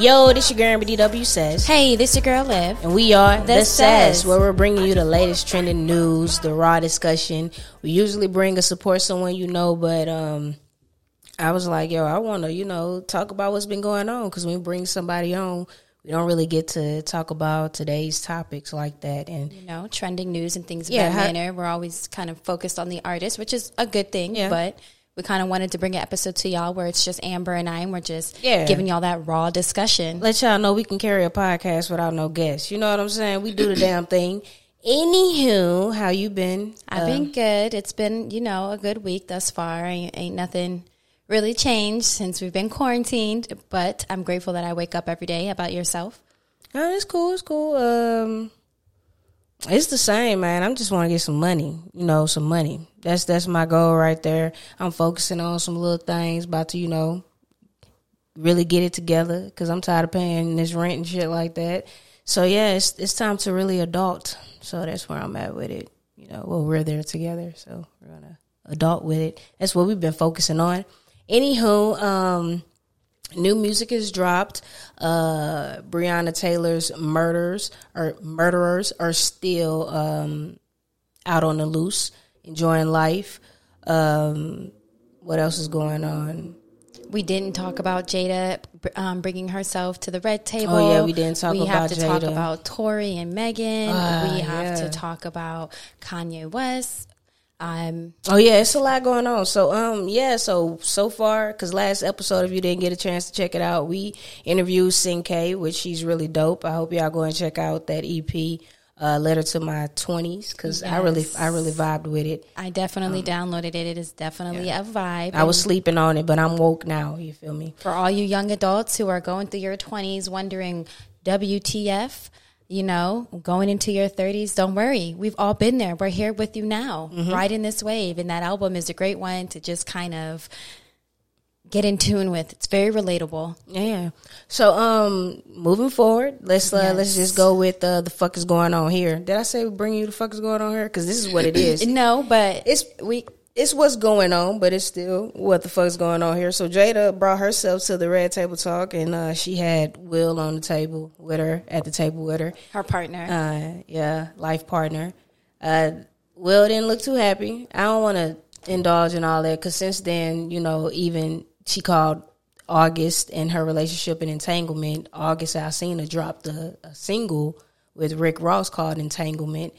Yo, this is your girl DW says. Hey, this is your girl Liv. And we are The, The Says, Says. where we're bringing you the latest trending news, the raw discussion. We usually bring a support someone you know, but um, I was like, yo, I want to, you know, talk about what's been going on because when we bring somebody on, we don't really get to talk about today's topics like that. And You know, trending news and things of Yeah, that how- manner. We're always kind of focused on the artist, which is a good thing. Yeah. But we kind of wanted to bring an episode to y'all where it's just Amber and I, and we're just Yeah. giving y'all that raw discussion. let y'all know we can carry a podcast without no guests. You know what I'm saying? We do the damn thing. Anywho, how you been? I've been good. It's been, you know, a good week thus far. Ain't, ain't nothing really changed since we've been quarantined, but I'm grateful that I wake up every day. How about yourself? Oh, it's cool. It's cool. Um, it's the same, man. I'm just want to get some money. You know, some money. That's that's my goal right there. I'm focusing on some little things. About to, you know, really get it together because I'm tired of paying this rent and shit like that. So yeah, it's it's time to really adult. So that's where I'm at with it. You know, well, we're there together, so we're gonna adult with it. That's what we've been focusing on. Anywho, um, new music is dropped. Uh, Breonna Taylor's murders or murderers are still um, out on the loose, enjoying life. Um, what else is going on? We didn't talk about Jada um, bringing herself to the red table. Oh, yeah, we didn't talk we have to talk about Tori and Megan. Ah, we have yeah. to talk about Kanye West. Um, Oh yeah, it's a lot going on. So um yeah, so so far cuz last episode if you didn't get a chance to check it out, we interviewed Sing K, which she's really dope. I hope y'all go and check out that EP uh Letter to My 20s cuz I really I really vibed with it. I definitely downloaded it. It is definitely a vibe. Um, I was sleeping on it, but I'm woke now, you feel me? for all you young adults who are going through your 20s wondering WTF, you know, going into your 30s, don't worry. We've all been there. We're here with you now, Mm-hmm. riding this wave. And that album is a great one to just kind of get in tune with. It's very relatable. Yeah. So um moving forward, let's uh, let's just go with uh, the fuck is going on here. Did I say bring you the fuck is going on here cuz this is what it is. No, but it's we it's what's going on, but it's still what the fuck's going on here. So Jada brought herself to the red table talk, and uh, she had Will on the table with her at the table with her. her partner. Uh, yeah, life partner. Uh, Will didn't look too happy. I don't want to indulge in all that because since then, you know, even she called August and her relationship and entanglement. August Alsina dropped a, a single with Rick Ross called Entanglement,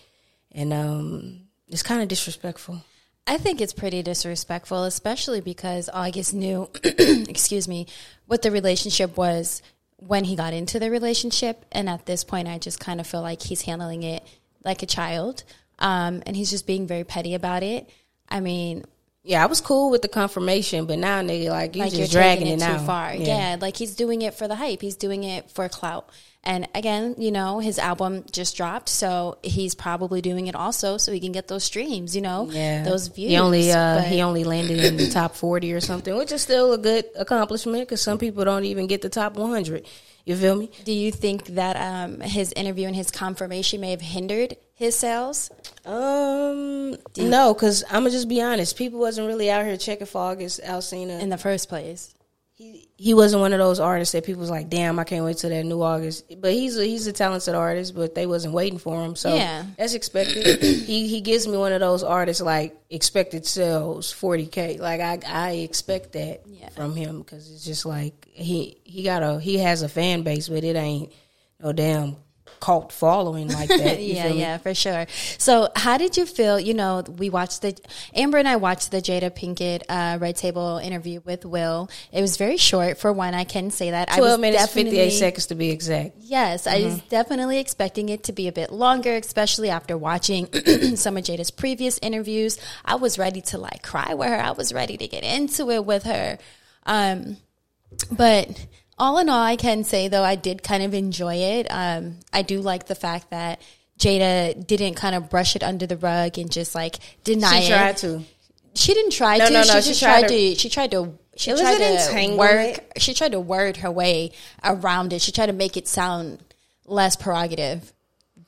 and um, it's kind of disrespectful. I think it's pretty disrespectful, especially because August knew, excuse me, what the relationship was when he got into the relationship. And at this point, I just kind of feel like he's handling it like a child. Um, and he's just being very petty about it. I mean, Yeah, I was cool with the confirmation, but now nigga, like you like you're just dragging taking it, it, too far. Yeah. like he's doing it for the hype. He's doing it for clout. And again, you know, his album just dropped, so he's probably doing it also so he can get those streams. You know, yeah. those views. He only uh, But- he only landed in the top forty or something, which is still a good accomplishment because some people don't even get the top one hundred. You feel me? Do you think that um, his interview and his confirmation may have hindered his sales? Um, no, because I'm gonna just be honest. People wasn't really out here checking for August Alsina. in the first place. He he wasn't one of those artists that people was like, "Damn, I can't wait till that new August." But he's a, he's a talented artist, but they wasn't waiting for him, so Yeah. that's expected. he he gives me one of those artists like expected sales forty k. Like I I expect that Yeah. from him because it's just like he he got a he has a fan base, but it ain't no damn cult following like that. Yeah, yeah, for sure. So, how did you feel? You know, we watched the Amber and I watched the Jada Pinkett uh, Red Table interview with Will. It was very short. For one, I can say that. I was Twelve minutes fifty eight seconds to be exact. Yes, I was definitely expecting it to be a bit longer, especially after watching some of Jada's previous interviews. I was ready to like cry with her. I was ready to get into it with her. Um, but all in all, I can say though I did kind of enjoy it. Um, I do like the fact that Jada didn't kind of brush it under the rug and just like deny She it. to. She didn't try No, to. no, no, She she just tried tried, to- to, She tried to. She tried to work. She tried to word her way around it. She tried to make it sound less prerogative,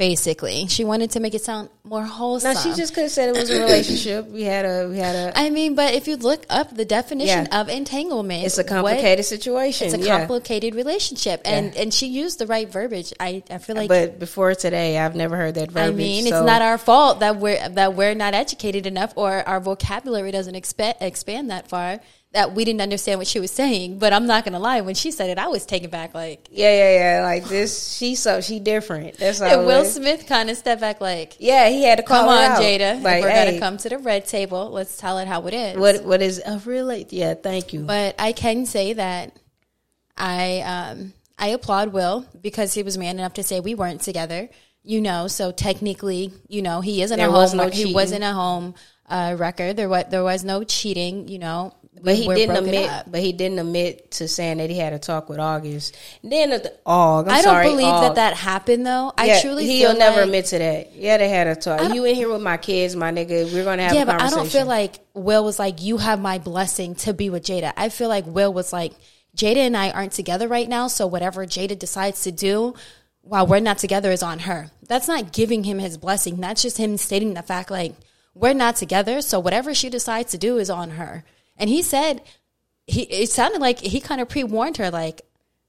Basically, she wanted to make it sound more wholesome. No, she just could have said it was a relationship. We had a we had a. I mean, but if you look up the definition Yeah. of entanglement, It's a what- complicated situation. it's a yeah. complicated relationship, and and she used the right verbiage. I I feel like. but before today, I've never heard that verbiage. I mean, so- it's not our fault that we're that we're not educated enough, or our vocabulary doesn't expand expand that far that we didn't understand what she was saying. But I'm not gonna lie, when she said it, I was taken back. Like, Yeah, yeah, yeah. Like this, she so she different. That's all. and Will. Smith kind of stepped back, like, Yeah, he had to call "Come her on, out. Jada, Like, we're hey, gonna come to the red table. Let's tell it how it is." What what is a relate? Yeah, thank you. But I can say that I um, I applaud Will because he was man enough to say we weren't together. You know, so technically, you know, he isn't There a Was no he wasn't a home uh, record. There was there was no cheating. You know, But he didn't admit. up. But he didn't admit to saying that he had a talk with August. Then the Og, I'm I don't sorry, believe Og. that that happened though. I Yeah, truly he'll never like, admit to that. Yeah, they had a talk. You in here with my kids, my nigga. We're gonna have yeah, a but I don't feel like Will was like, "You have my blessing to be with Jada." I feel like Will was like, "Jada and I aren't together right now, so whatever Jada decides to do while we're not together is on her." That's not giving him his blessing. That's just him stating the fact, like, we're not together, so whatever she decides to do is on her. And he said, he it sounded like he kind of pre warned her, like.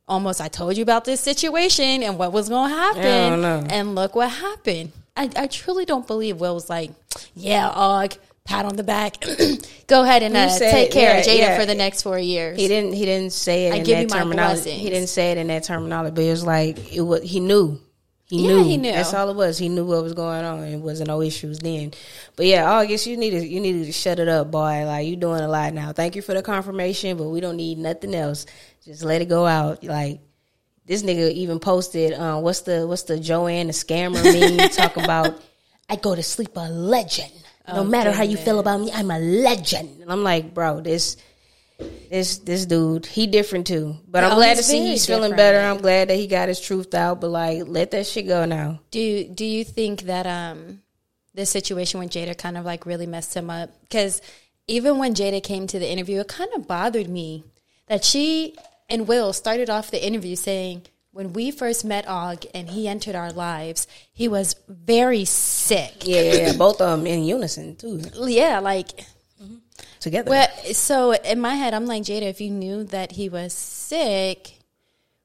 Almost, I told you about this situation and what was going to happen, I don't know. and look what happened. I, I truly don't believe Will was like, yeah, Og, pat on the back. Go ahead and uh, said- take care of Jada yeah. for the next four years. He didn't. He didn't say it I in give that you my terminology. blessings. He didn't say it in that terminology, but it was like it was. He knew. He Yeah, knew. he knew. That's all it was. He knew what was going on. It wasn't no issues then. But yeah, August, you need to you need to shut it up, boy. Like you doing a lot now. Thank you for the confirmation, but we don't need nothing else. Just let it go out. Like this nigga even posted. Uh, what's the what's the Joanne the scammer meme talking about? I go to sleep a legend. No Oh, matter how you feel about me, I'm a legend. And I'm like, bro, this this this dude, he different too. But I'm Oh, glad to see he's feeling better. I'm glad that he got his truth out. But like, let that shit go now. do do you think that um the situation with Jada kind of like really messed him up? Because even when Jada came to the interview, it kind of bothered me that she and Will started off the interview saying. When we first met Og and he entered our lives, he was very sick. Yeah, yeah, yeah. both of them in unison too, Yeah, like together. Well, so in my head, I'm like Jada. If you knew that he was sick,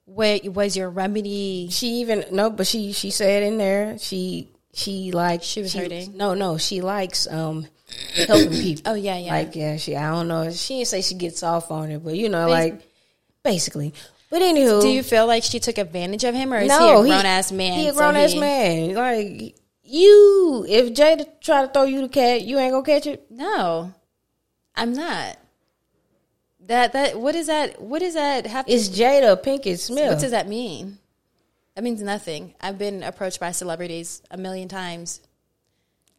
what was your remedy? she even no, but she she said in there she she like She was hurting? No, no, she likes um helping people. Oh yeah, yeah. Like yeah, she I don't know. She didn't say she gets off on it, but you know, Bas- like basically. But anywho, Do you feel like she took advantage of him, or is no, he a grown ass man? He a so grown ass he- man. Like you, if Jada try to throw you the cat, you ain't gonna catch it. No, I'm not. That that what is that? What does that have? To, It's Jada Pinkett Smith. what does that mean? That means nothing. I've been approached by celebrities a million times.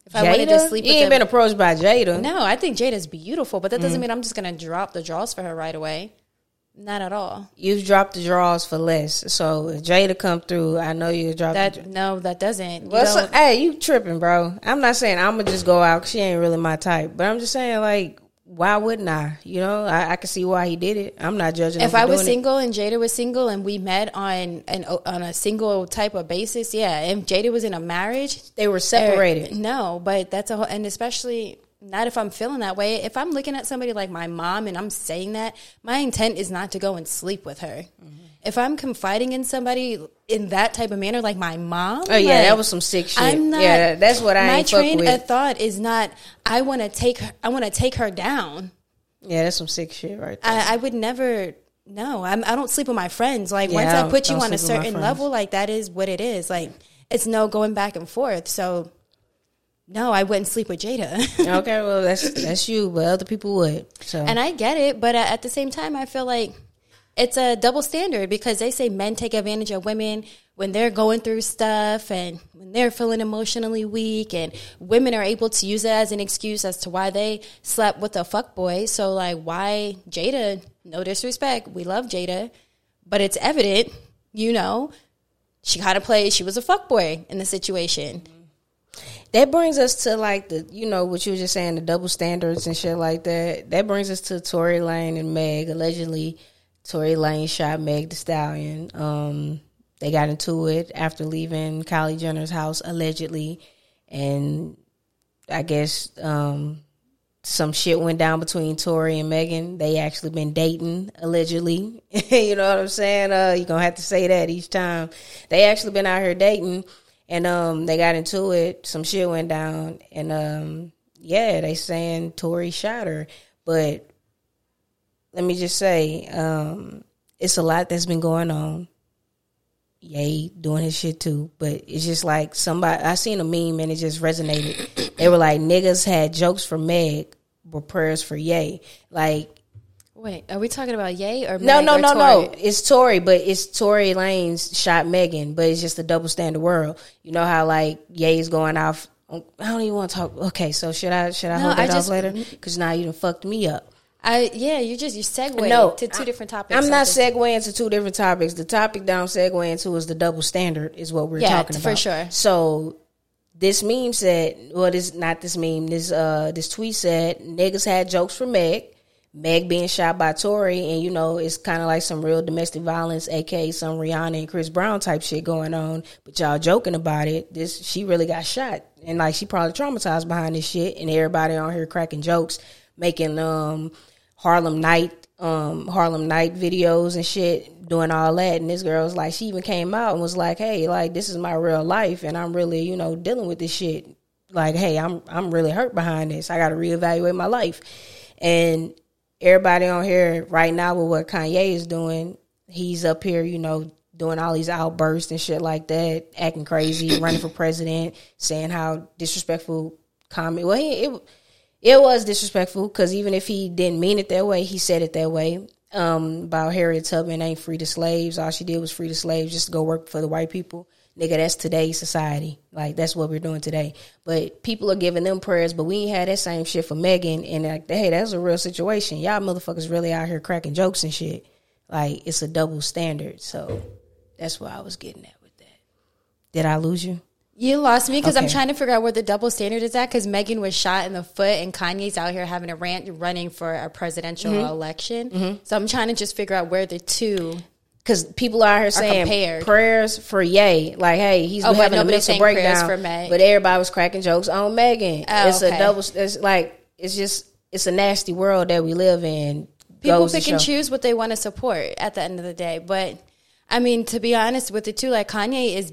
If I wanted to Jada? sleep you ain't them, been approached by Jada. No, I think Jada's beautiful, but that Mm. doesn't mean I'm just gonna drop the draws for her right away. Not at all. You've dropped the draws for less. So if Jada come through, I know you drop the That no, that doesn't. You Well, so, hey, you tripping, bro? I'm not saying I'm gonna just go out. 'cause she ain't really my type, but I'm just saying, like, why wouldn't I? You know, I, I can see why he did it. I'm not judging. if I was doing it. single and Jada was single and we met on an on a single type of basis, yeah. If Jada was in a marriage, they were separated. er, no, but that's a whole, and especially not if I'm feeling that way. If I'm looking at somebody like my mom and I'm saying that, my intent is not to go and sleep with her. Mm-hmm. If I'm confiding in somebody in that type of manner, like my mom, Oh yeah, like, that was some sick shit. I'm not. yeah, that's what I my train of thought is not. I want to take. her I want to take her down. yeah, that's some sick shit right there. I, I would never. No, I'm, I don't sleep with my friends. Like Yeah, once I I, put you on a sleep with my certain level, like that is what it is. Like it's no going back and forth. So no, I wouldn't sleep with Jada. okay, well that's that's you, but other people would. So and I get it, but at the same time, I feel like it's a double standard because they say men take advantage of women when they're going through stuff and when they're feeling emotionally weak, and women are able to use it as an excuse as to why they slept with a fuck boy. So, like, why Jada? No disrespect, we love Jada, but it's evident, you know, she kind of played. She was a fuck boy in the situation. Mm-hmm. that brings us to like the you know what you were just saying the double standards and shit like that. That brings us to Tory Lanez and Meg. Allegedly, Tory Lanez shot Meg the Stallion. Um, they got into it after leaving Kylie Jenner's house allegedly, and I guess um, some shit went down between Tory and Megan. They actually been dating allegedly. you know what I'm saying? Uh, you're gonna have to say that each time. They actually been out here dating, and um, they got into it. Some shit went down, and um, yeah, they saying Tory shot her, but let me just say, um, it's a lot that's been going on. Yay, doing his shit too, but it's just like somebody. I seen a meme and it just resonated. they were like, "Niggas had jokes for Meg, but prayers for Yay. Like, Wait, are we talking about Yay or no, Meg no, or no, Tory? no. It's Tory, but it's Tory Lanez shot Megan, but it's just a double standard world. You know how like Ye's going off. I don't even want to talk. Okay, so should I should I No, hold that I off just- later? Because now you done fucked me up. I yeah, you just you segue No, to two I- different topics. I'm not segueing to two different topics. The topic that I'm segueing into is the double standard, is what we're Yeah, talking about. for sure. So this meme said, well, this not this meme. This uh this tweet said niggas had jokes for Meg. Meg being shot by Tory, and you know it's kind of like some real domestic violence, aka some Rihanna and Chris Brown type shit going on. But y'all joking about it. This she really got shot, and like she probably traumatized behind this shit. And everybody on here cracking jokes, making um Harlem Night um Harlem Night videos and shit, doing all that. And this girl was like, she even came out and was like, hey, like this is my real life, and I'm really you know dealing with this shit. Like, hey, I'm I'm really hurt behind this. I got to reevaluate my life, and everybody on here right now with what Kanye is doing, he's up here, you know, doing all these outbursts and shit like that, acting crazy, running for president, saying how disrespectful comment. Well, he, it it was disrespectful because even if he didn't mean it that way, he said it that way. Um, about Harriet Tubman ain't free to slaves. All she did was free the slaves just to go work for the white people. Nigga, that's today's society. Like that's what we're doing today. But people are giving them prayers, but we ain't had that same shit for Megan. And like, hey, that's a real situation. Y'all motherfuckers really out here cracking jokes and shit. Like it's a double standard. So that's what I was getting at with that. Did I lose you? You lost me because I'm trying to figure out where the double standard is at. Because Megan was shot in the foot, and Kanye's out here having a rant running for a presidential Mm-hmm. election. So I'm trying to just figure out where the two. Because people are out here saying compared. prayers for Ye. Like, hey, he's Oh, having a mental breakdown. for Meg. But everybody was cracking jokes on Megan. Oh, it's okay. a double. It's like it's just it's a nasty world that we live in. People pick and choose what they want to support at the end of the day. But I mean, to be honest with it too, like Kanye is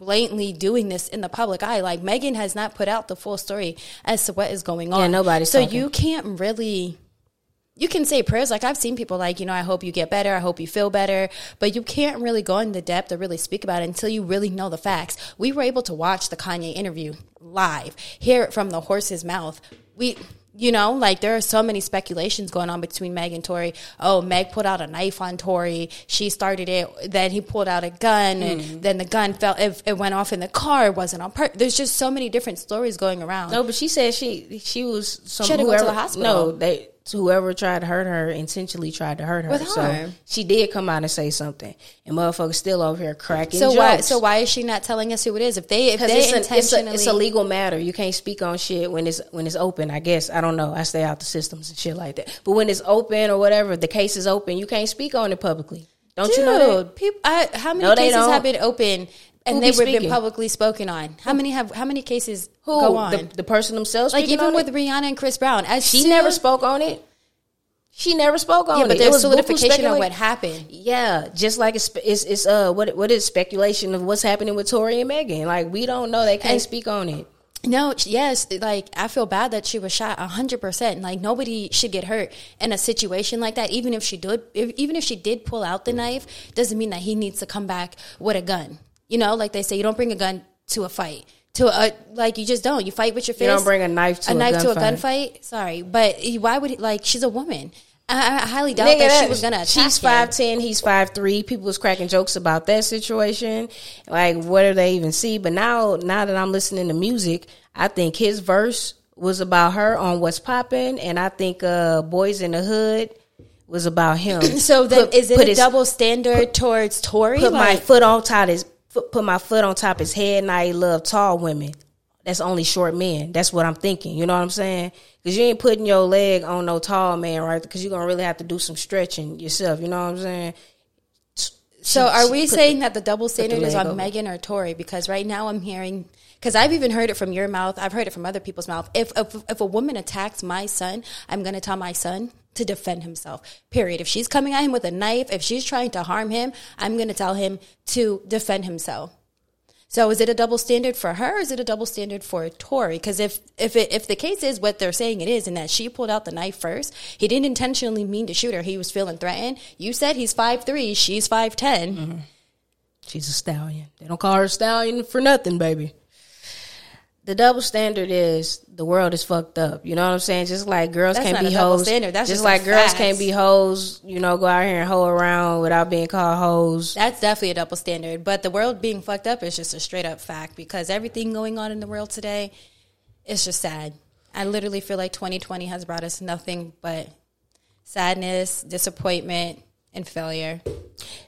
blatantly doing this in the public eye. Like Megan has not put out the full story as to what is going on. Yeah, nobody. So talking. you can't really. You can say prayers. Like I've seen people like, you know, I hope you get better. I hope you feel better. But you can't really go into depth or really speak about it until you really know the facts. We were able to watch the Kanye interview live, hear it from the horse's mouth. We, you know, like there are so many speculations going on between Meg and Tori. Oh, Meg pulled out a knife on Tori. She started it. Then he pulled out a gun, and Mm-hmm. then the gun fell. It, it went off in the car. It wasn't on purpose. There's just so many different stories going around. No, but she said she she was some She had to go to the hospital. No, they whoever tried to hurt her intentionally tried to hurt her. With so she did come out and say something, and motherfuckers still over here cracking. So jokes. why? So why is she not telling us who it is? If they, if Because they it's, a, it's, intentionally, a, it's a legal matter. You can't speak on shit when it's when it's open. I guess I don't know. I stay out the systems and shit like that. But when it's open or whatever, the case is open. You can't speak on it publicly. Don't Dude, you know that? People, I, how many No, cases don't. have been open and they be were been publicly spoken on? How many have? How many cases Who go on? the, the person themselves? like even with it? Rihanna and Chris Brown, as she never spoke on it. She never spoke on Yeah, it. but there's solidification of what happened. Yeah, just like it's it's, it's uh what what is speculation of what's happening with Tori and Megan. Like we don't know. They can't And- speak on it. No, yes, like I feel bad that she was shot hundred percent. Like nobody should get hurt in a situation like that. Even if she did, if, even if she did pull out the knife, doesn't mean that he needs to come back with a gun. You know, like they say, you don't bring a gun to a fight. To a like, you just don't. You fight with your fist. You don't bring a knife to a a knife to a gunfight. Sorry, but why would he, like she's a woman? I, I highly doubt Nigga, that she was gonna attack She's five ten. He's five three. People was cracking jokes about that situation. Like, what do they even see? But now, now that I'm listening to music, I think his verse was about her on what's popping, and I think uh, "Boys in the Hood" was about him. So then, Put- is it put a his- double standard towards Tory? Put my foot on top his foot, put my foot on top his head, and I love tall women. That's only short men. That's what I'm thinking. You know what I'm saying? Because you ain't putting your leg on no tall man, right? Because you're gonna really have to do some stretching yourself. You know what I'm saying? So She- are we saying that the double standard is on over. Megan or Tori? Because right now I'm hearing, because I've even heard it from your mouth. I've heard it from other people's mouth. If if, if a woman attacks my son, I'm going to tell my son to defend himself. Period. If she's coming at him with a knife, if she's trying to harm him, I'm going to tell him to defend himself. So is it a double standard for her? Is it a double standard for Tori? Because if if it, if the case is what they're saying it is, and that she pulled out the knife first, he didn't intentionally mean to shoot her. He was feeling threatened. You said he's five three, she's five mm-hmm. She's a stallion. They don't call her a stallion for nothing, baby. The double standard is the world is fucked up. You know what I'm saying? Just like girls That's can't be hoes. standard. That's just, just like girls can't be hoes. You know, go out here and hoe around without being called hoes. That's definitely a double standard. But the world being fucked up is just a straight up fact because everything going on in the world today is just sad. I literally feel like 2020 has brought us nothing but sadness, disappointment, and failure.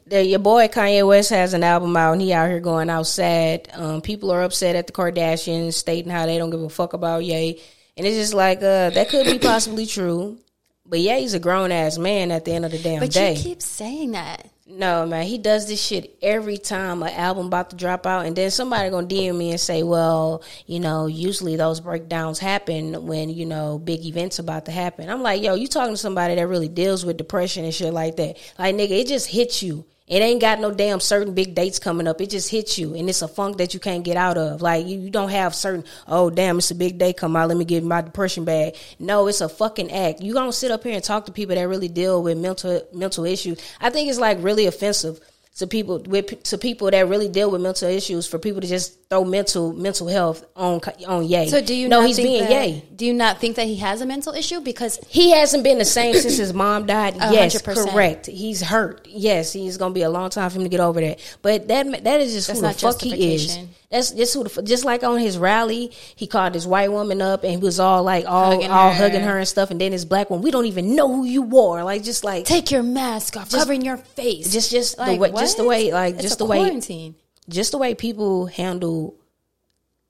The, your boy Kanye West has an album out, and he out here going out sad. Um, people are upset at the Kardashians, stating how they don't give a fuck about Ye, and it's just like uh, that could be possibly true. But yeah, he's a grown ass man at the end of the damn But day. you keep saying that. No, man, he does this shit every time an album about to drop out, and then somebody gonna DM me and say, "Well, you know, usually those breakdowns happen when you know big events about to happen." I'm like, "Yo, you talking to somebody that really deals with depression and shit like that? Like, nigga, it just hits you. It ain't got no damn certain big dates coming up. It just hits you, and it's a funk that you can't get out of. Like, you, you don't have certain. Oh, damn, it's a big day come out. Let me get my depression bag. No, it's a fucking act. You gonna sit up here and talk to people that really deal with mental mental issues. I think it's like really offensive to people with to people that really deal with mental issues for people to just throw mental mental health on on Ye. So do you know he's being that, Ye? Do you not think that he has a mental issue? Because He hasn't been the same since his mom died. Yes, 100%. correct. He's hurt. Yes, he's gonna be a long time for him to get over that. But that that is just That's who the fuck he is. That's just who the just like on his rally, he called this white woman up and he was all like all Hugging all her. hugging her and stuff. And then this black one, we don't even know who you are. Like just like take your mask off, covering your face. just just Like, the way just the way like It's just the way quarantine. just the way people handle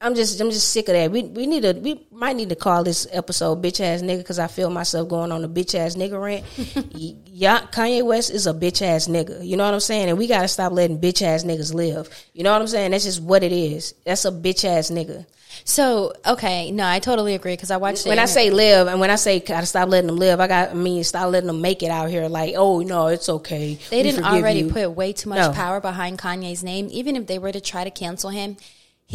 I'm just I'm just sick of that. We we need to we might need to call this episode bitch ass nigga because I feel myself going on a bitch ass nigga rant. Yeah, Kanye West is a bitch ass nigga. You know what I'm saying? And we gotta stop letting bitch ass niggas live. You know what I'm saying? That's just what it is. That's a bitch ass nigga. So okay, no, I totally agree because I watched. When I say live and when I say gotta stop letting them live, I got I mean stop letting them make it out here. Like oh no, it's okay. they We didn't already you. put way too much No. power behind Kanye's name, even if they were to try to cancel him,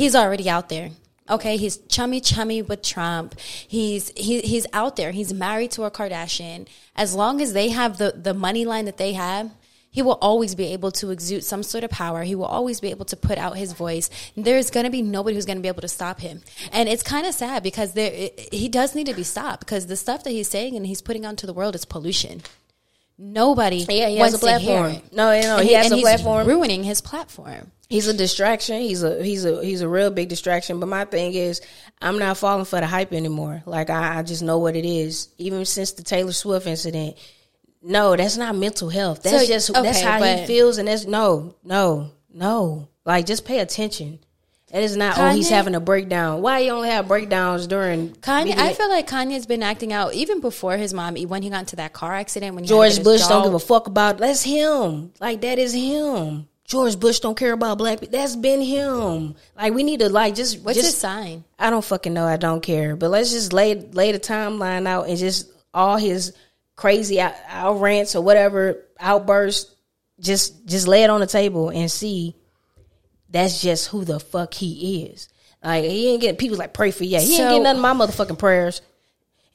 he's already out there. Okay, he's chummy chummy with Trump. He's he, he's out there. He's married to a Kardashian. As long as they have the the money line that they have, he will always be able to exude some sort of power. He will always be able to put out his voice. There's going to be nobody who's going to be able to stop him. And it's kind of sad because there it- he does need to be stopped because the stuff that he's saying and he's putting out to the world is pollution. Nobody Yeah, he has wants a to hear platform. it. No, you know, And he has and a he's platform. ruining his platform. He's a distraction. He's a he's a he's a real big distraction. But my thing is, I'm not falling for the hype anymore. Like I, I just know what it is. Even since the Taylor Swift incident, no, that's not mental health. That's So, just that's okay, how he feels, and that's no, no, no. Like just pay attention. That is not. oh, he's having a breakdown. Why you only have breakdowns during Kanye, big- I feel like Kanye's been acting out even before his mom, when he got into that car accident. When he George Bush don't give a fuck about. That's him. Like that is him. George Bush don't care about black people. That's been him. Like we need to like just What's just his sign? I don't fucking know. I don't care. But let's just lay lay the timeline out and just all his crazy out, out rants or whatever outbursts. Just just lay it on the table and see. That's just who the fuck he is. Like he ain't getting people like pray for yeah. He So- ain't getting none of my motherfucking prayers.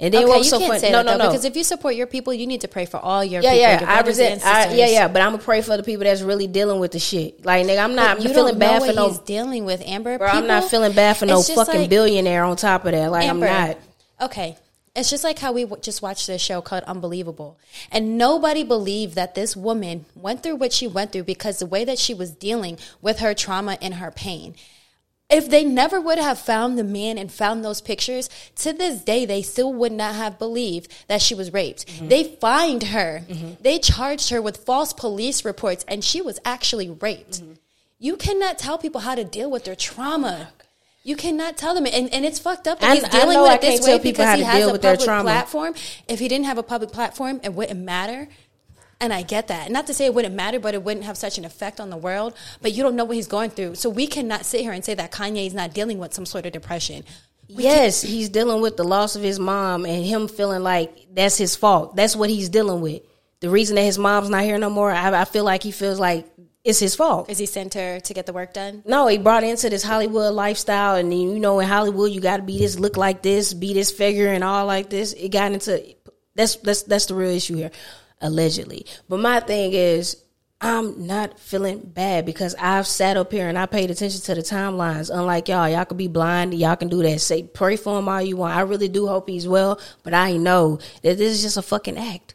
And then Okay, what you so can't say no, that no, though, no. because if you support your people, you need to pray for all your Yeah, people, yeah. your I resent. I, yeah, yeah. But I'm gonna pray for the people that's really dealing with the shit. Like, nigga, I'm not you feeling don't know bad what for no. he's dealing with, Amber. Bro, I'm not feeling bad for no fucking like- billionaire on top of that. Like, Amber, I'm not. Okay. It's just like how we w- just watched this show called Unbelievable. And nobody believed that this woman went through what she went through because the way that she was dealing with her trauma and her pain. If they never would have found the man and found those pictures, to this day, they still would not have believed that she was raped. Mm-hmm. They fined her. They charged her with false police reports, and she was actually raped. Mm-hmm. You cannot tell people how to deal with their trauma. You cannot tell them, and, and it's fucked up that he's dealing with it this way people because how he to has deal a with their public trauma. platform. If he didn't have a public platform, it wouldn't matter. And I get that. Not to say it wouldn't matter, but it wouldn't have such an effect on the world. But you don't know what he's going through. So we cannot sit here and say that Kanye is not dealing with some sort of depression. We yes, he's dealing with the loss of his mom and him feeling like that's his fault. That's what he's dealing with. The reason that his mom's not here no more, I, I feel like he feels like it's his fault. Is he sent her to get the work done? No, he brought into this Hollywood lifestyle, and you know, in Hollywood, you got to be this, look like this, be this figure, and all like this. It got into that's that's that's the real issue here, allegedly. But my thing is, I'm not feeling bad because I've sat up here and I paid attention to the timelines. Unlike y'all, y'all can be blind, y'all can do that. Say pray for him all you want. I really do hope he's well, but I know that this is just a fucking act.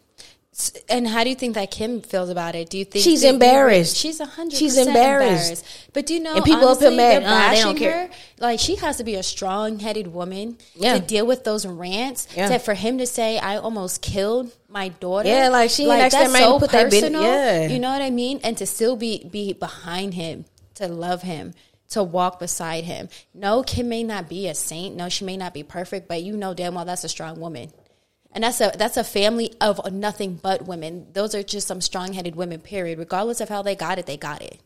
And how do you think that Kim feels about it? Do you think she's embarrassed? She's a hundred. She's embarrassed. embarrassed. But do you know? And people honestly, up here mad. Uh, they don't care. her. Like she has to be a strong-headed woman Yeah. to deal with those rants. Yeah. To, for him to say, "I almost killed my daughter." Yeah, like, she that that's so put that personal. yeah. You know what I mean? And to still be be behind him, to love him. To walk beside him. No, Kim may not be a saint. No, she may not be perfect, but you know damn well that's a strong woman. And that's a that's a family of nothing but women. Those are just some strong headed women. Period. Regardless of how they got it, they got it.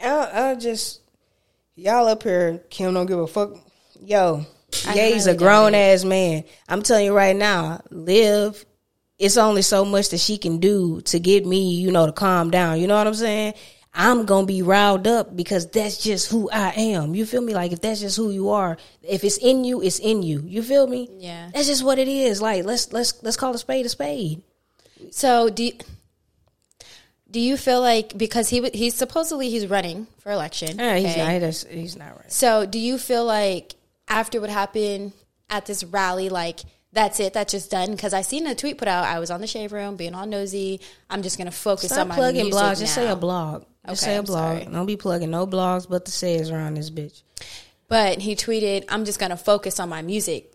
I, I just y'all up here, Kim don't give a fuck. Yo, I Ye's highly a grown ass man. I'm telling you right now, live. It's only so much that she can do to get me, you know, to calm down. You know what I'm saying? I'm gonna be riled up because that's just who I am. You feel me? Like if that's just who you are, if it's in you, it's in you. You feel me? Yeah. That's just what it is. Like let's let's let's call a spade a spade. So do you, do you feel like because he he's supposedly he's running for election? Yeah, he's okay? not. He's, he's not right. So do you feel like after what happened at this rally, like that's it, that's just done? Because I seen a tweet put out. I was on the Shade Room, being all nosy. I'm just gonna focus Stop on my plugging music blogs. Just say a blog. Just Okay, say a I'm blog. sorry. Don't be plugging no blogs but the says around this bitch. But he tweeted, I'm just going to focus on my music.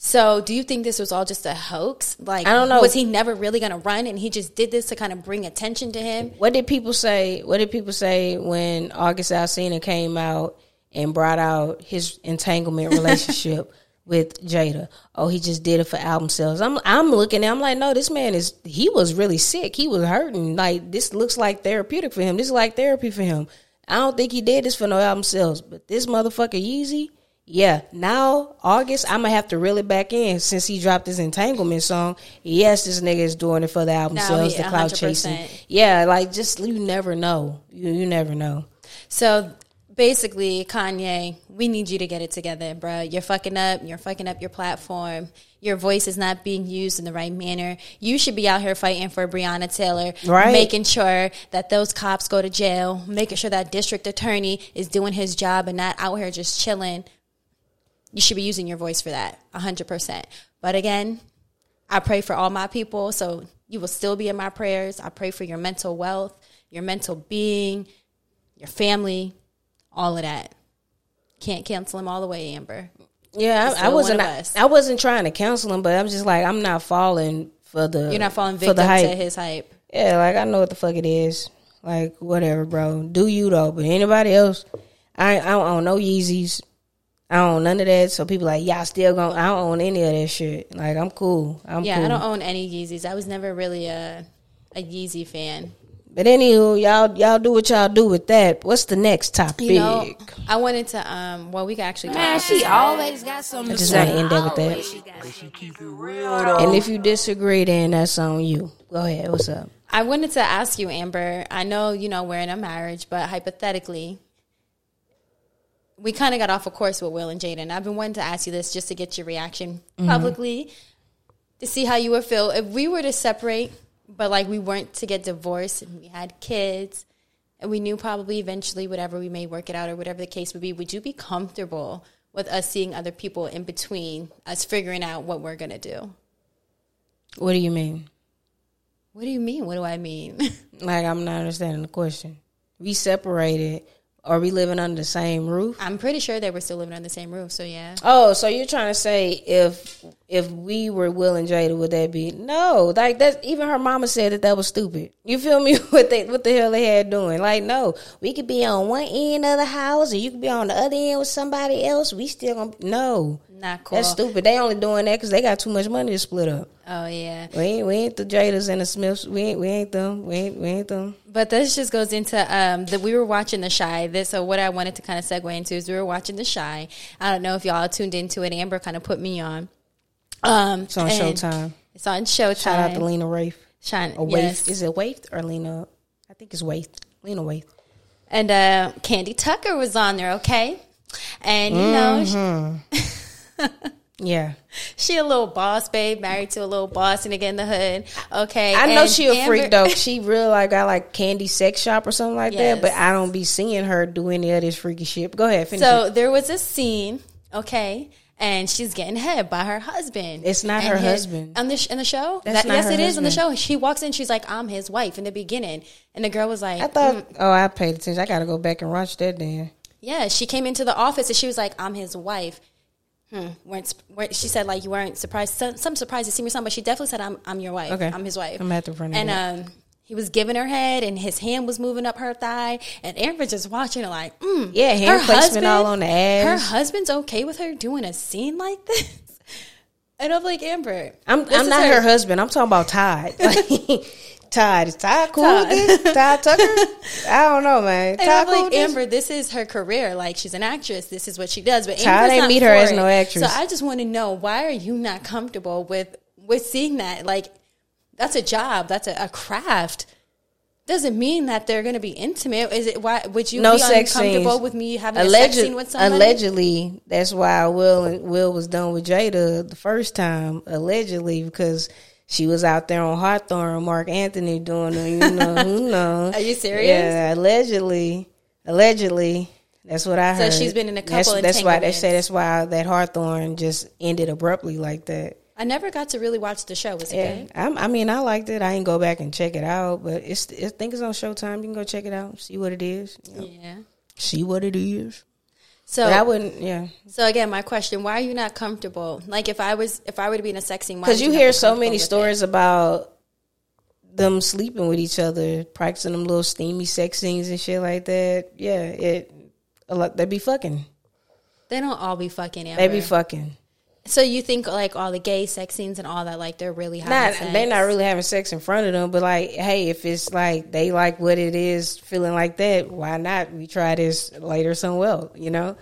So, do you think this was all just a hoax? Like, I don't know. Was he never really going to run and he just did this to kind of bring attention to him? What did people say? What did people say when August Alsina came out and brought out his entanglement relationship with Jada? Oh, he just did it for album sales. I'm I'm looking at. I'm like, no, this man is. He was really sick. He was hurting. Like this looks like therapeutic for him. This is like therapy for him. I don't think he did this for no album sales. But this motherfucker Yeezy. Yeah, now August, I'm gonna have to reel it back in since he dropped his entanglement song. Yes, this nigga is doing it for the album No, sales, he- the cloud 100%. chasing. Yeah, like just you never know. You you never know. So, basically, Kanye, we need you to get it together, bro. You're fucking up. You're fucking up your platform. Your voice is not being used in the right manner. You should be out here fighting for Breonna Taylor, Right. making sure that those cops go to jail, making sure that district attorney is doing his job and not out here just chilling. You should be using your voice for that, 100%. But again, I pray for all my people, so you will still be in my prayers. I pray for your mental wealth, your mental being, your family, all of that. Can't cancel him all the way, Amber. Yeah, I, I wasn't. us. I wasn't trying to cancel him, but I'm just like I'm not falling for the. You're not falling for victim the hype. to his hype. Yeah, like I know what the fuck it is. Like whatever, bro. Do you though? But anybody else, I I don't own no Yeezys. I don't own none of that. So people like y'all still going I don't own any of that shit. Like I'm cool. I'm Yeah, cool. I don't own any Yeezys. I was never really a a Yeezy fan. But anywho, y'all y'all do what y'all do with that. What's the next topic? You know, I wanted to. Um, well, we can actually. Talk Man, about she always got something I to just say. want to end up with that. Always she got something. And if you disagree, then that's on you. Go ahead. What's up? I wanted to ask you, Amber. I know you know we're in a marriage, but hypothetically, we kind of got off of course with Will and Jaden. I've been wanting to ask you this just to get your reaction publicly to see how you would feel if we were to separate, but like we weren't to get divorced and we had kids, and we knew probably eventually whatever we may work it out or whatever the case would be. Would you be comfortable with us seeing other people in between us figuring out what we're gonna do? What do you mean? What do you mean? What do I mean? Like I'm not understanding the question. We separated. Are we living under the same roof? I'm pretty sure they were still living under the same roof. So yeah, Oh, so you're trying to say if if we were Will and Jada, would that be no? Like that. Even her mama said that that was stupid. You feel me? what they what the hell they had doing? Like no, we could be on one end of the house and you could be on the other end with somebody else. We still gonna no. Not cool. That's stupid. They only doing that because they got too much money to split up. Oh yeah. We ain't, we ain't the Jadas and the Smiths. We ain't, we ain't them. We ain't, we ain't them. But this just goes into um that we were watching The Chi. This so what I wanted to kind of segue into is we were watching The Chi. I don't know if y'all tuned into it. Amber kind of put me on. Um, It's on Showtime. It's on Showtime. Shout out to Lena Rafe. Shine. Or yes. Waithe. Is it Waithe or Lena? I think it's Waithe. Lena Waithe. And uh, Kandi Tucker was on there. Okay, and you know she, Yeah. she a little boss babe, married to a little boss, and again the hood. Okay, I know she a Amber- freak though. She real like got like candy sex shop or something like Yes. that. But I don't be seeing her do any of this freaky shit. Go ahead, finish So it. there was a scene, okay, and she's getting head by her husband. It's not And her his- husband. on the sh- in the show. That's not yes, it is in the show. She walks in, she's like, "I'm his wife." In the beginning, and the girl was like, I thought. "Mm." Oh, I paid attention. I got to go back and watch that. Then "Yeah." She came into the office and she was like, "I'm his wife." Hmm. Weren't, weren't she said like you weren't surprised? Some, some surprised to see me, some, but she definitely said, "I'm I'm your wife. Okay. I'm his wife." I'm gonna have to And um, he was giving her head, and his hand was moving up her thigh, and Amber just watching it like, mm, Yeah, hand placement all on the ass. Her husband's okay with her doing a scene like this, and I'm like, Amber, I'm I'm not her. husband. I'm talking about Todd. Like, Todd is Todd cool Todd. with this? Todd Tucker? I don't know, man. And Todd I'm cool like, this? Amber, this is her career. Like, she's an actress. This is what she does. But Todd Amber's ain't not meet her as no actress. So I just want to know why are you not comfortable with with seeing that? Like, that's a job. That's a, a craft. Doesn't mean that they're going to be intimate. Is it? Why would you no be sex uncomfortable scenes. with me having a sex scene with somebody? Allegedly, that's why Will Will was done with Jada the first time. Allegedly, because she was out there on Hawthorne, Marc Anthony doing, it, you know, who knows? Are you serious? Yeah, allegedly, allegedly. That's what I So heard. she's been in a That's, couple that's why they say that's why that Hawthorne just ended abruptly like that. I never got to really watch the show. Was it Yeah, good? I'm, I mean, I liked it. I didn't go back and check it out, but it's. I think it's on Showtime. You can go check it out, see what it is, you know, Yeah. see what it is. So But I wouldn't, yeah, So again, my question: Why are you not comfortable? Like, if I was, if I were to be in a sex scene, because would you hear so many with it? stories about them sleeping with each other, practicing them little steamy sex scenes and shit like that. Yeah, it. A lot, They'd be fucking. They don't all be fucking. Amber. They be fucking. So you think like all the gay sex scenes and all that, like they're really having Not sex? they not really having sex in front of them, but like, hey, if it's like they like what it is, feeling like that, why not? We try this later somewhere else, you know.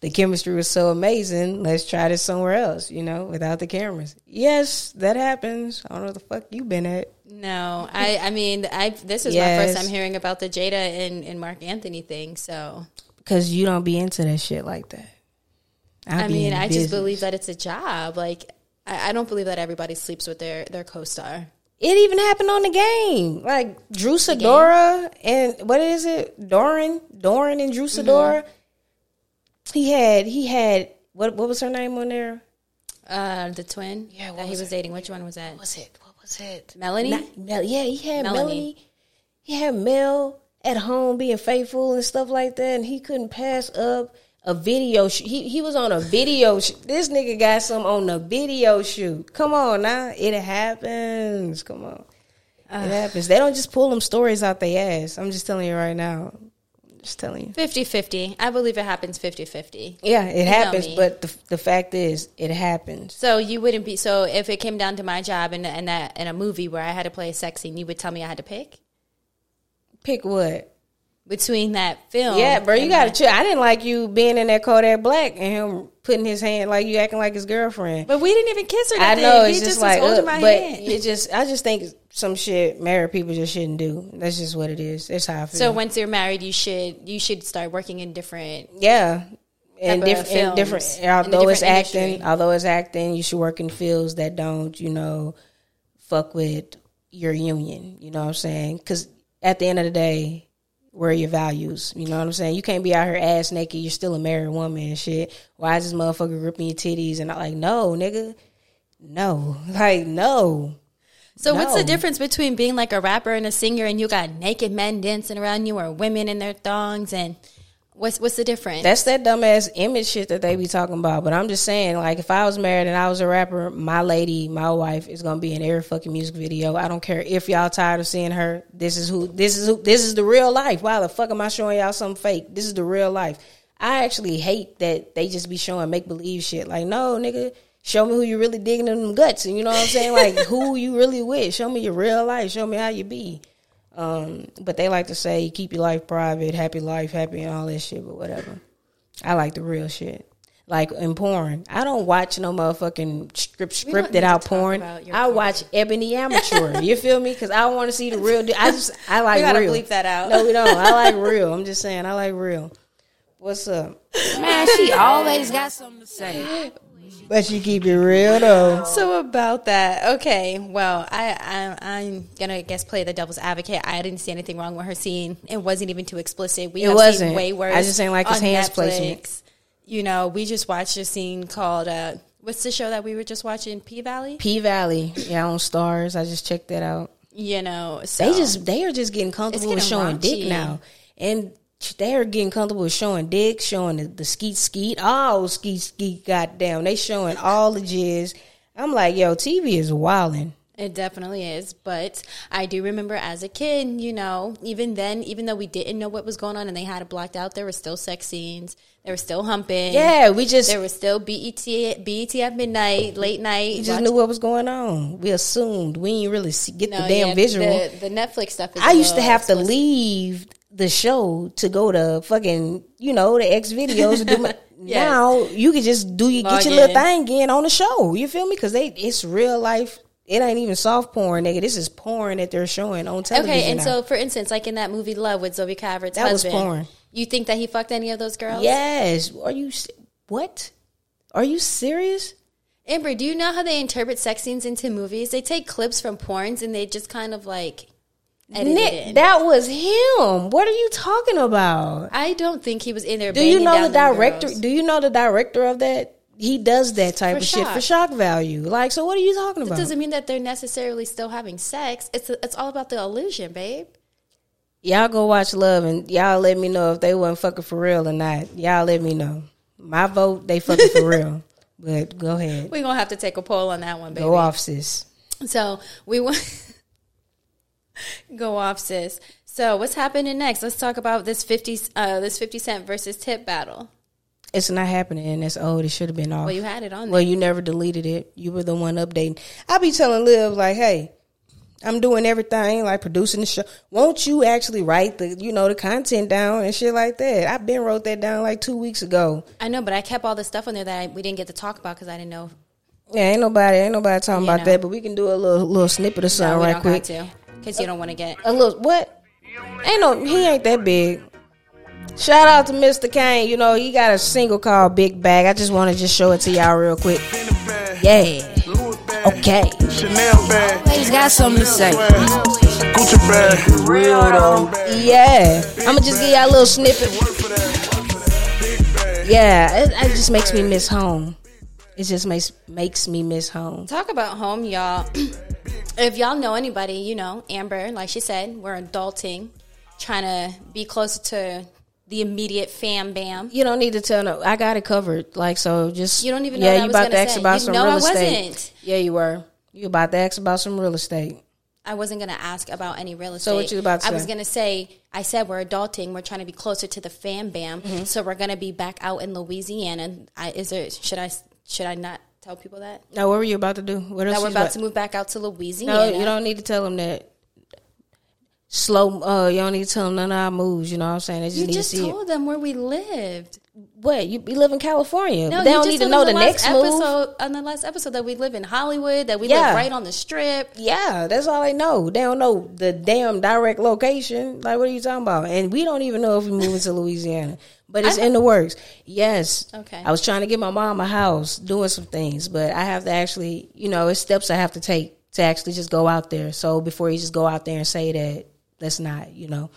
The chemistry was so amazing. Let's try this somewhere else, you know, without the cameras. Yes, that happens. I don't know what the fuck you been at. No, I. I mean, I. This is my first time hearing about the Jada and, and Marc Anthony thing. So Because you don't be into that shit like that. I, be mean, I business. just believe that it's a job. Like I, I don't believe that everybody sleeps with their their co-star. It even happened on the game. Like Drew Sidora and what is it? Doran, Doran and Drew Sidora. Mm-hmm. He had he had what what was her name on there? Uh, the twin Yeah, that he was was dating. Which one was that? What was it? What was it? Melanie. Not- Mel- yeah, he had Melanie. Melanie. He had Mel at home being faithful and stuff like that, and he couldn't pass up a video. Sh- he he was on a video. Sh- this nigga got some on the video shoot. Come on now, it happens. Come on, it happens. They don't just pull them stories out their ass. I'm just telling you right now. I'm Just telling you. 50-50. I believe it happens 50-50. Yeah, it happens, but the the fact is, it happens. So you wouldn't be so if it came down to my job in in that in a movie where I had to play a sex scene, you would tell me I had to pick Pick what? Between that film. Yeah, bro, you gotta chill. I didn't like you being in that Kodak Black and him putting his hand like you acting like his girlfriend. But we didn't even kiss her. I know it's he just, just, like, was holding uh, my but hand. it just I just think some shit married people just shouldn't do. That's just what it is. That's how I feel. So once you're married, you should you should start working in different. yeah, and different, and different. films, in a Although it's different acting, industry. although it's acting, you should work in fields that don't, you know, fuck with your union. You know what I'm saying? Because at the end of the day, where are your values? You know what I'm saying? You can't be out here ass naked. You're still a married woman and shit. Why is this motherfucker gripping your titties? And I'm like, no, nigga, no, like no. So what's the difference between being like a rapper and a singer, and you got naked men dancing around you, or women in their thongs, and what's what's the difference? That's that dumbass image shit that they be talking about. But I'm just saying, like, if I was married and I was a rapper, my lady, my wife, is gonna be in every fucking music video. I don't care if y'all tired of seeing her. This is who. This is who. This is the real life. Why the fuck am I showing y'all something fake? This is the real life. I actually hate that they just be showing make believe shit. Like, no, nigga, show me who you really digging in them guts. And you know what I'm saying? Like, who you really with? Show me your real life. Show me how you be. Um, but they like to say keep your life private, happy life, happy and all that shit. But whatever. I like the real shit. Like in porn, I don't watch no motherfucking script scripted out porn. I porn. watch Ebony Amateur. you feel me? Because I want to see the real. I just I like We gotta real. bleep that out. No, we don't. I like real. I'm just saying I like real. What's up? Man, she always got something to say. But you keep it real though. So about that, okay. Well, I, I I'm gonna I guess play the devil's advocate. I didn't see anything wrong with her scene. It wasn't even too explicit. We It have wasn't. seen way worse. I just ain't like his on hands Netflix. placement. You know, we just watched a scene called uh, what's the show that we were just watching? P Valley. P Valley, yeah, on Starz. I just checked that out. You know, so They just they are just getting comfortable It's with getting showing dick now, and they are getting comfortable with showing dick, showing the, the skeet skeet, all skeet skeet. Goddamn, they showing all the jizz. I'm like, yo, TV is wilding. It definitely is. But I do remember as a kid, you know, even then, even though we didn't know what was going on and they had it blocked out, there were still sex scenes. There were still humping. Yeah, we just There was still BET, BET at midnight, late night. we just watch- knew what was going on. We assumed we didn't really see, get No, the damn yeah, visual. The, the Netflix stuff is I used to have to leave the show to go to fucking, you know, the X videos and do my. Yes. Now you can just do you Log get your little thing in on the show. You feel me? Because they it's real life. It ain't even soft porn, nigga. This is porn that they're showing on television. Okay, and now. so for instance, like in that movie Love with Zoe Kravitz, That was husband, porn. You think that he fucked any of those girls? yes, are you what? Are you serious? Amber, do you know how they interpret sex scenes into movies? They take clips from porns and they just kind of like Nick, that was him. What are you talking about? I don't think he was in there. Do you know the director? girls. Do you know the director of that? He does that type For of shit for shock. shock value. Like, so what are you talking It about? doesn't mean that they're necessarily still having sex. It's it's all about the illusion, babe. Y'all go watch Love and y'all let me know if they wasn't fucking for real or not. Y'all let me know. My vote, they fucking for real. But go ahead. We're gonna have to take a poll on that one, baby. Go off, sis. So we want go off, sis. So what's happening next? Let's talk about this fifty uh, this fifty cent versus tip battle. It's not happening. It's old. It should have been off. Well, you had it on Well, you never deleted it. You were the one updating. I'll be telling Liv like, hey, I'm doing everything, like producing the show. Won't you actually write the, you know, the content down and shit like that? I've been wrote that down like two weeks ago. I know, but I kept all the stuff on there that I, we didn't get to talk about because I didn't know. Yeah, ain't nobody, ain't nobody talking You about know. that. But we can do a little, little snippet of No, something we right don't quick. Got because you don't want to get. A little what? Ain't no, he ain't that big. Shout out to Mr. Kane. You know he got a single called Big Bag. I just want to just show it to y'all real quick. Yeah. Okay. Chanel bag, Always got something to say. Gucci bag, Real though. Yeah. I'm gonna just give y'all a little snippet. for that. Big bag. Yeah, it, it just makes me miss home. It just makes makes me miss home. Talk about home, y'all. if y'all know anybody, you know, Amber, like she said, we're adulting, trying to be closer to the immediate fam bam. You don't need to tell no. I got it covered. Like so, just You don't even know Yeah, you was about gonna ask say. about You some real I estate. wasn't. Yeah, you were. You about to ask about some real estate. I wasn't going to ask about any real estate. So what you about to I was going to say, I said we're adulting. We're trying to be closer to the fam bam. Mm-hmm. So we're going to be back out in Louisiana. I, is there? Should I? Should I not tell people that Now, what were you about to do? What else? that we're you about to move back out to Louisiana? No, you don't need to tell them that. Slow. Uh, you don't need to tell them none of our moves. You know what I'm saying? They just You need just to see told them where we lived. it. What you, you live in California? No, they don't need to know the last next move. episode, On the last episode, that we live in Hollywood, that we Yeah. live right on the strip. Yeah, that's all they know. They don't know the damn direct location. Like, what are you talking about? And we don't even know if we're moving to Louisiana. But it's in the works. Yes. Okay. I was trying to get my mom a house, doing some things, but I have to actually, you know, it's steps I have to take to actually just go out there. So before you just go out there and say that, that's not, you know,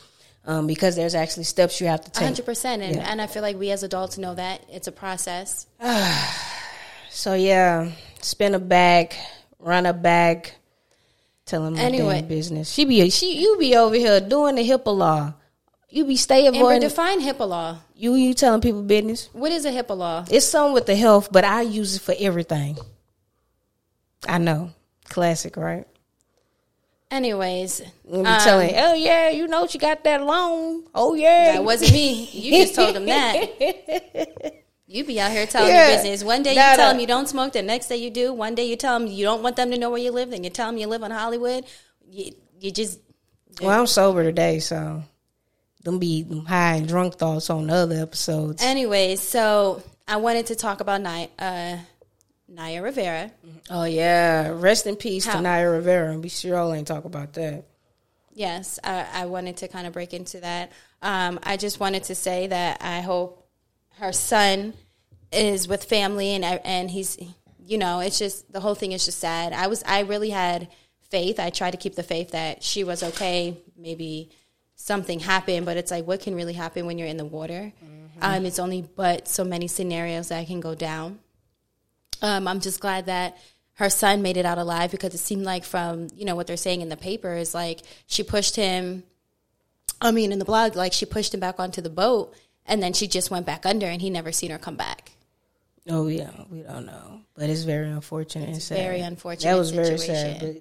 um, because there's actually steps you have to take. hundred percent, and Yeah. and I feel like we as adults know that it's a process. So yeah, spin a bag, run a bag, tell him my Anyway. business. She be she you be over here doing the HIPAA law. You be stay Amber, avoiding define HIPAA law. you you telling people business. What is a HIPAA law? It's something with the health, but I use it for everything. I know, classic, right? Anyways, be um, telling, oh yeah, you know she got that loan. Oh yeah, that wasn't me. You just told him that. You be out here telling Yeah. your business. One day you tell them you don't smoke, the next day you do. One day you tell them you don't want them to know where you live, then you tell them you live in Hollywood. You, you just Well, I'm sober today, so them be high and drunk thoughts on other episodes. Anyway, so I wanted to talk about Naya, uh, Naya Rivera. oh yeah, rest in peace How- to Naya Rivera, and be sure I ain't talk about that. Yes, I, I wanted to kind of break into that. Um, I just wanted to say that I hope her son is with family and and he's you know it's just the whole thing is just sad. I was I really had faith. I tried to keep the faith that she was okay. Maybe something happened, but it's like what can really happen when you're in the water? Um, it's only but so many scenarios that can go down. Um, I'm just glad that her son made it out alive because it seemed like from you know what they're saying in the paper is like she pushed him. I mean, in the blog, like she pushed him back onto the boat, and then she just went back under, and he never seen her come back. Oh yeah, we don't know, but it's very unfortunate and sad. very unfortunate That was very sad, but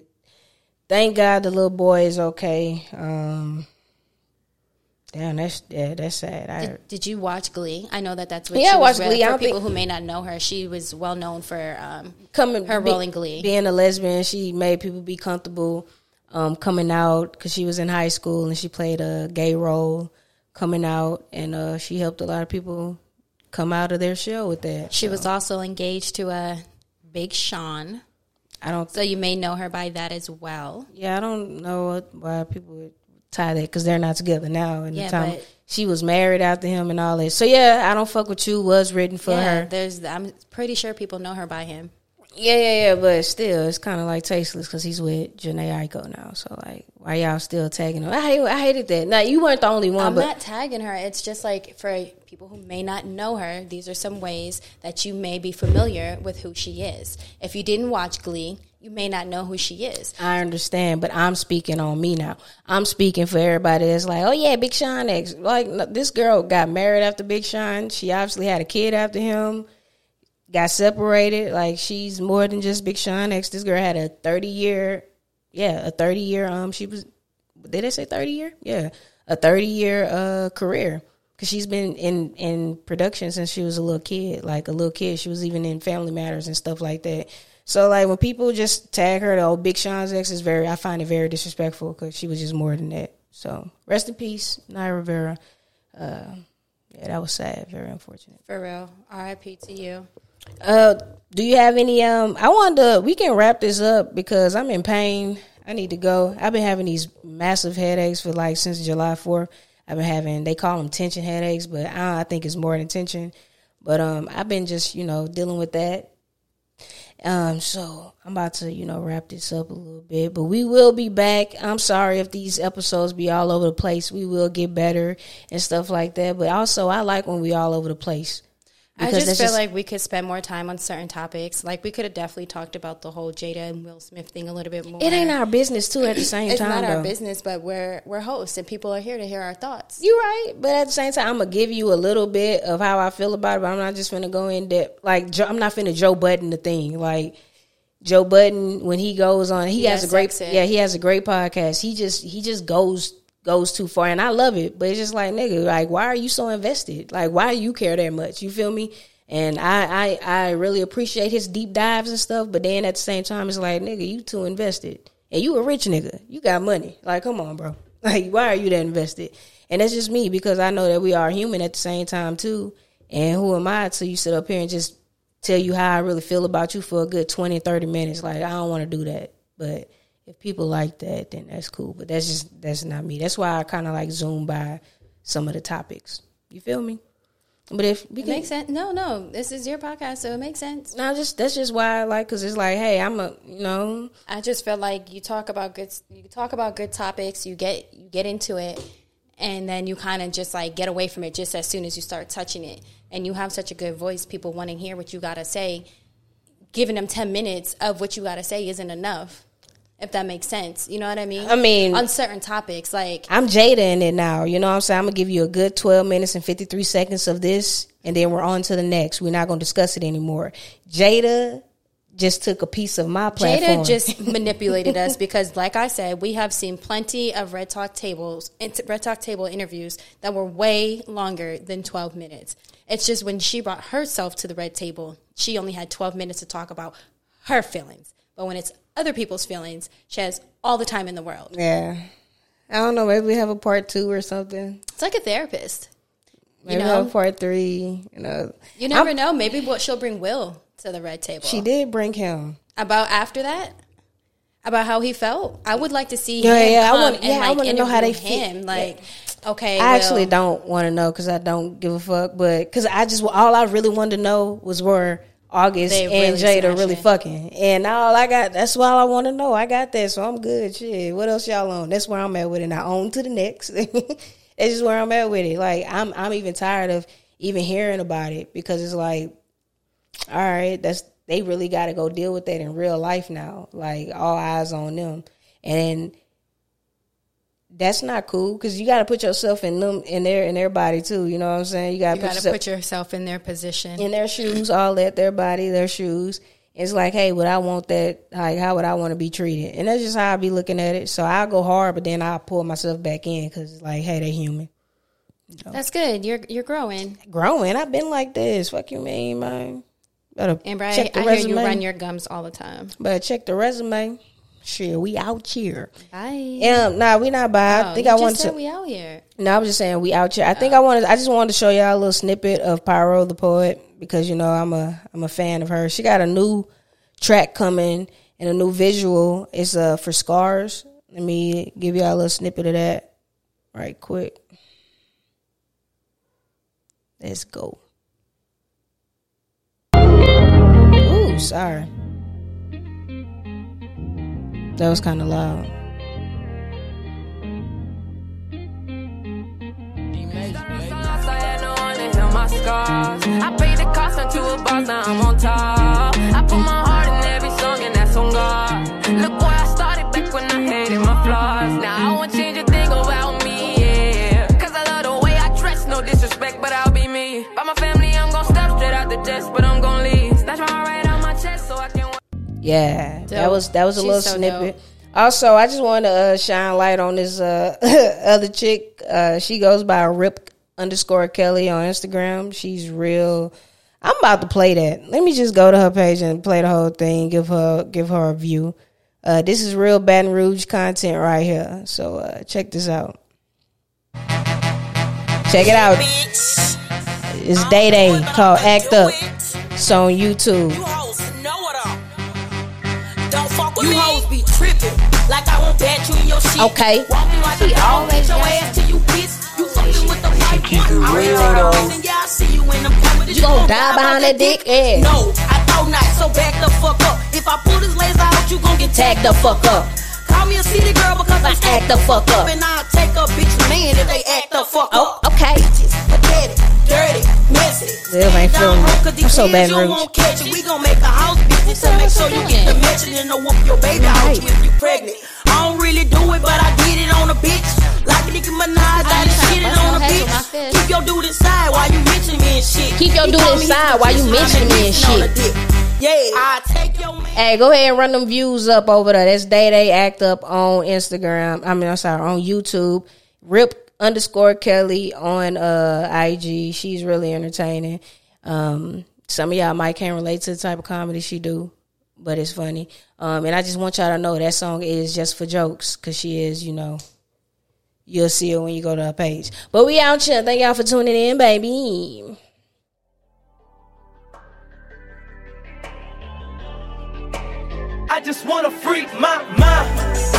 thank God the little boy is okay. Um, damn, that's yeah, that's sad. I Did, did you watch Glee? I know that that's what Yeah, she I watched Glee. For don't people who may not know her, she was well known for um, coming her be- role in Glee. being a lesbian, she made people be comfortable um, coming out because she was in high school and she played a gay role coming out, and uh, she helped a lot of people come out of their shell with that. She was also engaged to a Big Sean, I don't. so you may know her by that as well. Yeah, I don't know why people would tie that because they're not together now. And Yeah, the time she was married after him and all that. So yeah, I don't fuck with you was written for yeah, her. there's. I'm pretty sure people know her by him. Yeah, yeah, yeah. But still, it's kind of like tasteless because he's with Jhené Aiko now. So like, why y'all still tagging him? I hate, I hated that. Now you weren't the only one, I'm but not tagging her. It's just like for people who may not know her, these are some ways that you may be familiar with who she is. If you didn't watch Glee, you may not know who she is. I understand, but I'm speaking on me now. I'm speaking for everybody that's like, oh yeah, Big Sean X. Like no, this girl got married after Big Sean. She obviously had a kid after him. Got separated. Like she's more than just Big Sean X. This girl had a 30 year, yeah, a 30 year. Um, she was. Did they say 30 year? Yeah, a 30 year uh career. Cause she's been in in production since she was a little kid, like a little kid. She was even in Family Matters and stuff like that. So like when people just tag her, old Big Sean's ex is very. I find it very disrespectful because she was just more than that. So rest in peace, Naya Rivera. Uh, yeah, that was sad. Very unfortunate. For real. R.I.P. to you. Uh, do you have any? Um, I wanted to. We can wrap this up because I'm in pain. I need to go. I've been having these massive headaches for like since July 4th. I've been having. They call them tension headaches, but I, I think it's more than tension. But um, I've been just you know dealing with that. Um, so I'm about to, you know, wrap this up a little bit, but we will be back. I'm sorry if these episodes be all over the place. We will get better and stuff like that. But also, I like when we all over the place. I just feel like we could spend more time on certain topics. Like we could have definitely talked about the whole Jada and Will Smith thing a little bit more. it ain't our business too. At the same It's time, it's not our business, but we're we're hosts and people are here to hear our thoughts. You're right, but at the same time, I'm gonna give you a little bit of how I feel about it. But I'm not just gonna go in depth. Like I'm not finna Joe Budden the thing. Like Joe Budden when he goes on, he, has a great yeah, he has a great podcast. He just he just goes goes too far, and I love it. But it's just like nigga, like why are you so invested? Like why do you care that much? You feel me? And I, I I really appreciate his deep dives and stuff. But then at the same time, it's like nigga, you too invested, and you a rich nigga. You got money. Like come on, bro. Like why are you that invested? And that's just me because I know that we are human at the same time too. And who am I to you sit up here and just tell you how I really feel about you for a good 20, 30 minutes? Like I don't want to do that. But if people like that, then that's cool. But that's just that's not me. That's why I kind of like zoom by some of the topics. You feel me? But if we It can, makes sense. No, no, this is your podcast, so it makes sense. no, just that's just why I like because it's like, hey, I'm a you know, I just feel like you talk about good, you talk about good topics, you get you get into it, and then you kind of just like get away from it just as soon as you start touching it. And you have such a good voice, people want to hear what you got to say. Giving them ten minutes of what you got to say isn't enough. If that makes sense, you know what I mean. I mean- on certain topics, like I'm Jada in it now. You know what I'm saying? I'm gonna give you a good 12 minutes and 53 seconds of this, and then we're on to the next. We're not gonna discuss it anymore. Jada, just took a piece of my platform. Jada just manipulated us because, like I said, we have seen plenty of Red Talk tables, Red Talk table interviews that were way longer than twelve minutes. It's just when she brought herself to the Red Table, she only had twelve minutes to talk about her feelings. But when it's other people's feelings, she has all the time in the world. yeah. I don't know. Maybe we have a part two or something. It's like a therapist. Maybe You know? part three. You know, You never I'm- know. Maybe what she'll bring Will to the Red Table. She did bring him. about after that about how he felt i would like to see Yeah, him yeah, I want- yeah, I wanna know how they interview feel. him like okay I actually don't want to know because I don't give a fuck. But because I just all I really wanted to know was where August They and really Jada really fucking. And all I got that's all I want to know. I got that, so I'm good. Shit, what else y'all on? That's where I'm at with it. Now on to the next. That's just where I'm at with it. Like I'm I'm even tired of even hearing about it because it's like, all right, that's they really got to go deal with that in real life now. Like all eyes on them, and that's not cool because you got to put yourself in them in their in their body too. You know what I'm saying? You got to put yourself put yourself in their position in their shoes, all that, their body, their shoes. It's like, hey, would I want that? Like, how would I want to be treated? And that's just how I be looking at it. So I go hard, but then I pull myself back in because it's like, hey, they human. that's good you're you're growing Growing, I've been like this. Fuck you, mean, man. Better and Brian, check the i resume. hear you run your gums all the time But check the resume. Shit, we out here. bye Um, nah, we not by. Oh, I think I wanted said to. we out here No, I was just saying we out here. I think I wanted. I just wanted to show y'all a little snippet of Pyro the poet because you know I'm a I'm a fan of her. She got a new track coming and a new visual. It's uh for Scars. Let me give y'all a little snippet of that right quick. Let's go. Ooh, sorry. That was kind of loud. I the cost a boss, now I'm on top. I put my heart in every song, and that's on God. Look where Yeah, that was that was a She's little so snippet. dope. Also, I just want to uh, shine light on this uh, other chick. Uh, she goes by Rip underscore Kelly on Instagram. She's real. I'm about to play that. Let me just go to her page and play the whole thing. Give her give her a view. Uh, this is real Baton Rouge content right here. So uh, check this out. Check it out. It's Day Day called Act Up. It's on YouTube. You me. hoes be tripping. Like I won't bet you in your shit. Okay. Walking like She a dog, always your ass till you piss. You fucking with the right keep it real, real, though. And yeah, I see you in them cameras. You gonna die behind that dick? Yeah. No, I thought not. So back the fuck up. If I pull this laser out, you gon' get tagged the fuck up. Call me a city girl because I act the fuck up. And I'll take a bitch man if they act the fuck up. Oh, up. okay. Bitches, pathetic, dirty, messy. Still ain't feeling it. I'm so bad, You Rouge. won't catch it. We gon' make a house business to make sure you get the mention and no whoop your baby out you if you pregnant. I don't really do it, but I did it on a bitch. Like Nicki Minaj, I I'm done trying shit to it bust on your a head with bitch. my fist. Keep your dude inside while you mention me and shit. Keep your He dude call me inside his while you position, mentioning me I'm and missing on shit. a dick. Yeah, I take your man. Hey, go ahead and run them views up over there. That's Day Day Act Up on Instagram. I mean, I'm sorry, on YouTube. Rip underscore Kelly on uh IG. She's really entertaining. Um, some of y'all might can't relate to the type of comedy she do, but it's funny. Um, and I just want y'all to know that song is just for jokes because she is, you know. You'll see it when you go to her page. But we out here. Thank y'all for tuning in, baby. I just wanna freak my mind.